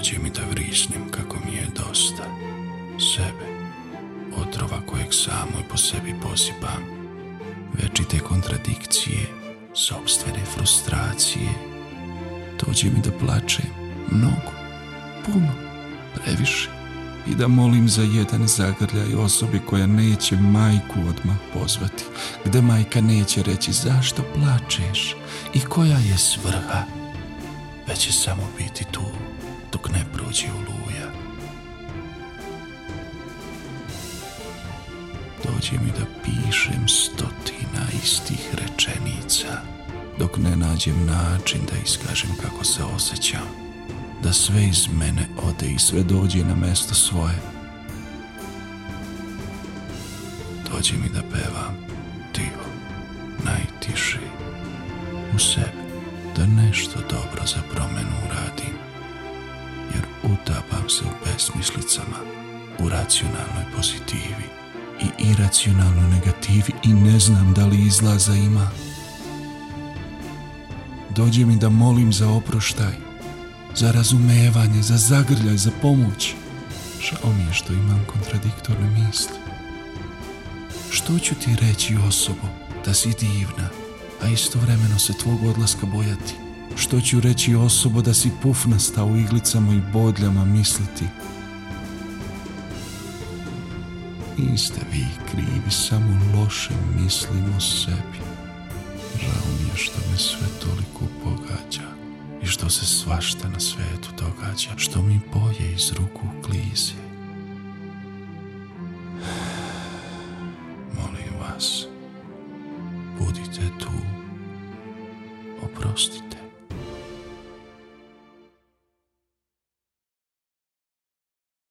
Dođe mi da vrisnem kako mi je dosta sebe, otrova kojeg samo po sebi posipam, večite kontradikcije, sobstvene frustracije. Dođe mi da plačem mnogo, puno, previše. I da molim za jedan zagrljaj osobi koja neće majku odmah pozvati, gde majka neće reći zašto plačeš i koja je svrha, već će samo biti tu prođe oluja. Dođe mi da pišem stotina istih rečenica, dok ne nađem način da iskažem kako se osjećam, da sve iz mene ode i sve dođe na mesto svoje. Dođe mi da pevam tiho, najtiše, u sebi, da nešto dobro za promenu uradim, se u besmislicama, u racionalnoj pozitivi i iracionalnoj negativi i ne znam da li izlaza ima. Dođe mi da molim za oproštaj, za razumevanje, za zagrljaj, za pomoć. Žao mi je što imam kontradiktorne misli. Što ću ti reći osobo da si divna, a istovremeno se tvog odlaska bojati? Što ću reći osobo da si pufnasta u iglicama i bodljama misliti? Niste vi krivi, samo loše mislim o sebi. Žao mi je što me sve toliko pogađa i što se svašta na svetu događa, što mi boje iz ruku klize. Molim vas, budite tu, oprostite.